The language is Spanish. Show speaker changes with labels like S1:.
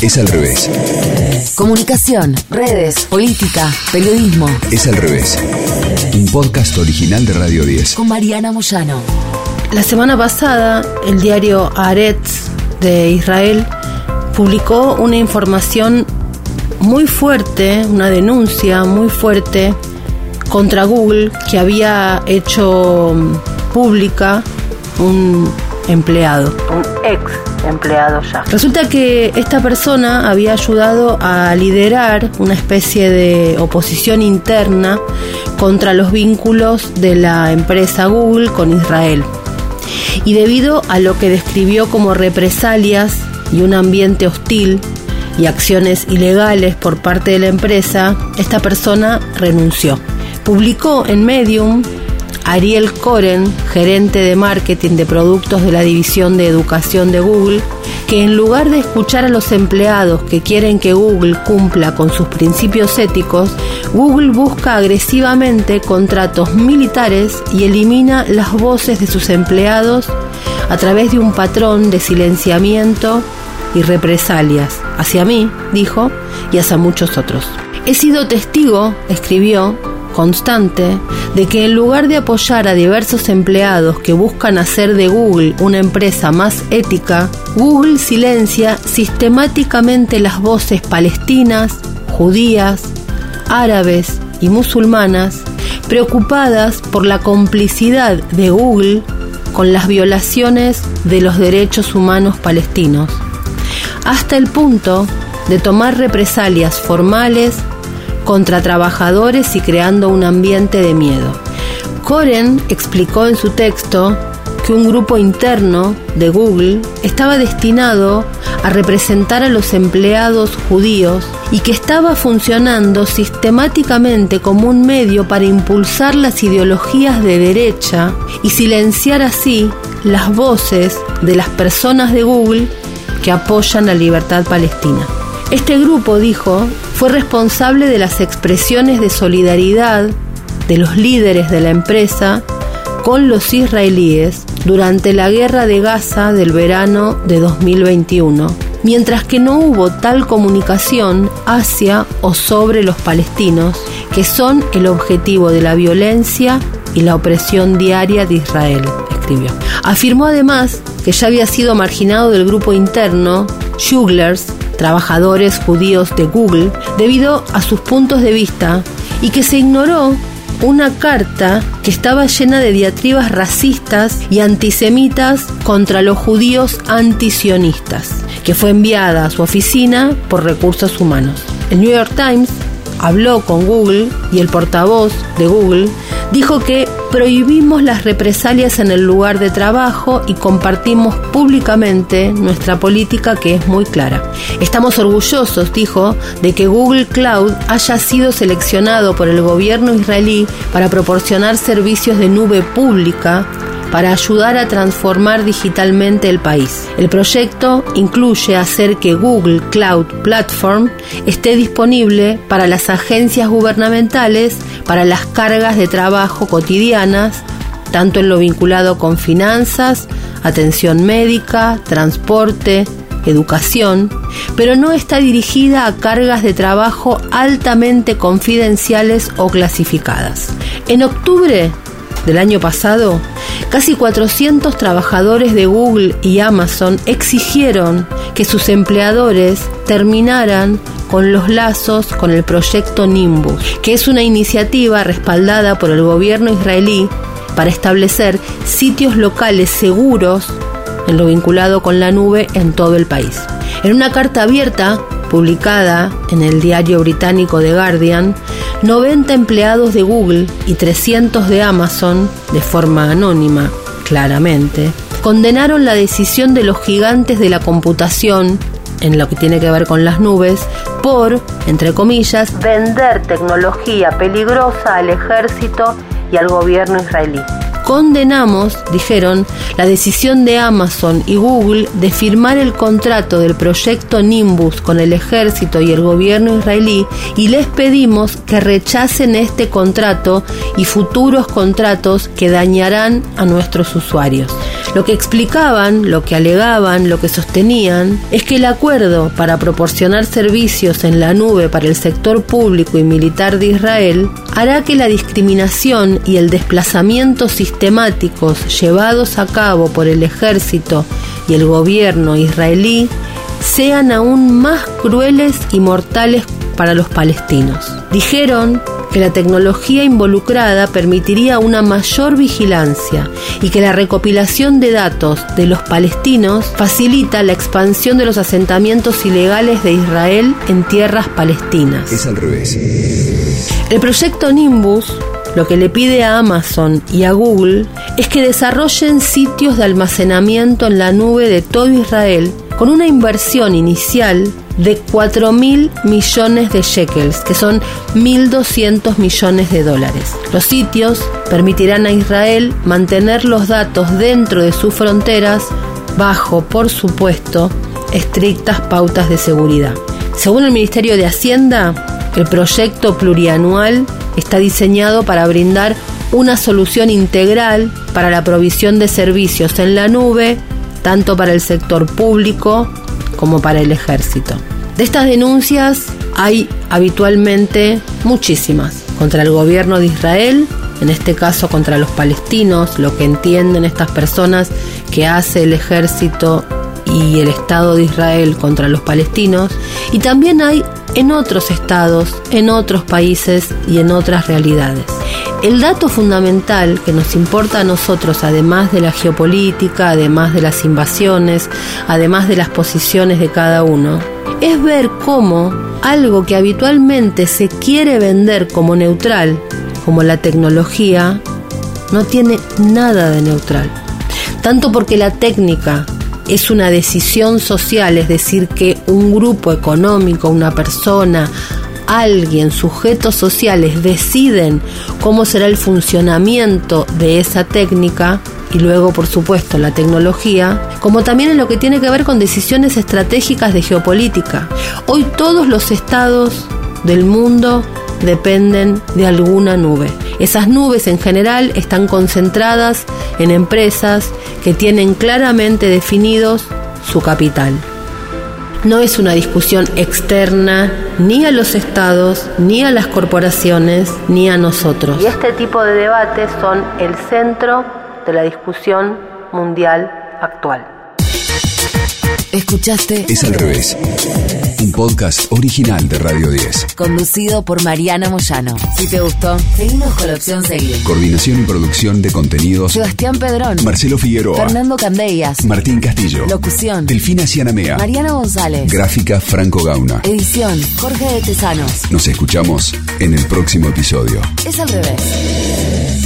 S1: Es al revés.
S2: Comunicación, redes, política, periodismo.
S1: Es al revés. Un podcast original de Radio 10.
S2: Con Mariana Moyano.
S3: La semana pasada, el diario Haaretz de Israel publicó una información muy fuerte, una denuncia muy fuerte contra Google que había hecho pública un empleado, un ex empleado ya. Resulta que esta persona había ayudado a liderar una especie de oposición interna contra los vínculos de la empresa Google con Israel. Y debido a lo que describió como represalias y un ambiente hostil y acciones ilegales por parte de la empresa, esta persona renunció. Publicó en Medium Ariel Koren, gerente de marketing de productos de la división de educación de Google, que en lugar de escuchar a los empleados que quieren que Google cumpla con sus principios éticos, Google busca agresivamente contratos militares y elimina las voces de sus empleados a través de un patrón de silenciamiento y represalias hacia mí, dijo, y hacia muchos otros. He sido testigo, escribió, constante de que en lugar de apoyar a diversos empleados que buscan hacer de Google una empresa más ética, Google silencia sistemáticamente las voces palestinas, judías, árabes y musulmanas preocupadas por la complicidad de Google con las violaciones de los derechos humanos palestinos, hasta el punto de tomar represalias formales contra trabajadores y creando un ambiente de miedo. Koren explicó en su texto que un grupo interno de Google estaba destinado a representar a los empleados judíos y que estaba funcionando sistemáticamente como un medio para impulsar las ideologías de derecha y silenciar así las voces de las personas de Google que apoyan la libertad palestina. Este grupo, dijo, fue responsable de las expresiones de solidaridad de los líderes de la empresa con los israelíes durante la guerra de Gaza del verano de 2021, mientras que no hubo tal comunicación hacia o sobre los palestinos, que son el objetivo de la violencia y la opresión diaria de Israel, escribió. Afirmó además que ya había sido marginado del grupo interno Shuglers trabajadores judíos de Google debido a sus puntos de vista y que se ignoró una carta que estaba llena de diatribas racistas y antisemitas contra los judíos antisionistas, que fue enviada a su oficina por recursos humanos. El New York Times habló con Google y el portavoz de Google dijo que prohibimos las represalias en el lugar de trabajo y compartimos públicamente nuestra política que es muy clara. Estamos orgullosos, dijo, de que Google Cloud haya sido seleccionado por el gobierno israelí para proporcionar servicios de nube pública para ayudar a transformar digitalmente el país. El proyecto incluye hacer que Google Cloud Platform esté disponible para las agencias gubernamentales para las cargas de trabajo cotidianas, tanto en lo vinculado con finanzas, atención médica, transporte, educación, pero no está dirigida a cargas de trabajo altamente confidenciales o clasificadas. En octubre del año pasado, Casi 400 trabajadores de Google y Amazon exigieron que sus empleadores terminaran con los lazos con el proyecto Nimbus, que es una iniciativa respaldada por el gobierno israelí para establecer sitios locales seguros en lo vinculado con la nube en todo el país. En una carta abierta publicada en el diario británico The Guardian, 90 empleados de Google y 300 de Amazon, de forma anónima, claramente, condenaron la decisión de los gigantes de la computación en lo que tiene que ver con las nubes, por, entre comillas, vender tecnología peligrosa al ejército y al gobierno israelí. Condenamos, dijeron, la decisión de Amazon y Google de firmar el contrato del proyecto Nimbus con el ejército y el gobierno israelí y les pedimos que rechacen este contrato y futuros contratos que dañarán a nuestros usuarios. Lo que explicaban, lo que alegaban, lo que sostenían es que el acuerdo para proporcionar servicios en la nube para el sector público y militar de Israel hará que la discriminación y el desplazamiento sistemáticos llevados a cabo por el ejército y el gobierno israelí sean aún más crueles y mortales para los palestinos. Dijeron que la tecnología involucrada permitiría una mayor vigilancia y que la recopilación de datos de los palestinos facilita la expansión de los asentamientos ilegales de Israel en tierras palestinas.
S1: Es al revés.
S3: El proyecto Nimbus lo que le pide a Amazon y a Google es que desarrollen sitios de almacenamiento en la nube de todo Israel con una inversión inicial de 4 mil millones de shekels, que son 1.200 millones de dólares. Los sitios permitirán a Israel mantener los datos dentro de sus fronteras bajo, por supuesto, estrictas pautas de seguridad. Según el Ministerio de Hacienda, el proyecto plurianual está diseñado para brindar una solución integral para la provisión de servicios en la nube, tanto para el sector público como para el ejército. De estas denuncias hay habitualmente muchísimas contra el gobierno de Israel, en este caso contra los palestinos, lo que entienden estas personas que hace el ejército y el Estado de Israel contra los palestinos, y también hay en otros estados, en otros países y en otras realidades. El dato fundamental que nos importa a nosotros, además de la geopolítica, además de las invasiones, además de las posiciones de cada uno, es ver cómo algo que habitualmente se quiere vender como neutral, como la tecnología, no tiene nada de neutral. Tanto porque la técnica es una decisión social, es decir, que un grupo económico, una persona, alguien, sujetos sociales deciden cómo será el funcionamiento de esa técnica y luego, por supuesto, la tecnología, como también en lo que tiene que ver con decisiones estratégicas de geopolítica. Hoy todos los estados del mundo dependen de alguna nube. Esas nubes en general están concentradas en empresas que tienen claramente definidos su capital. No es una discusión externa ni a los estados, ni a las corporaciones, ni a nosotros. Y este tipo de debates son el centro de la discusión mundial actual.
S2: Escuchaste
S1: Es al revés. Un podcast original de Radio 10.
S2: conducido por Mariana Moyano. Si te gustó, seguimos con la opción seguir.
S1: Coordinación y producción de contenidos.
S2: Sebastián Pedrón,
S1: Marcelo Figueroa.
S2: Fernando Candellas,
S1: Martín Castillo.
S2: locución,
S1: Delfina Cianamea.
S2: Mariana González,
S1: Gráfica Franco Gauna.
S2: edición, Jorge de Tesanos.
S1: Nos escuchamos en el próximo episodio.
S2: Es al revés.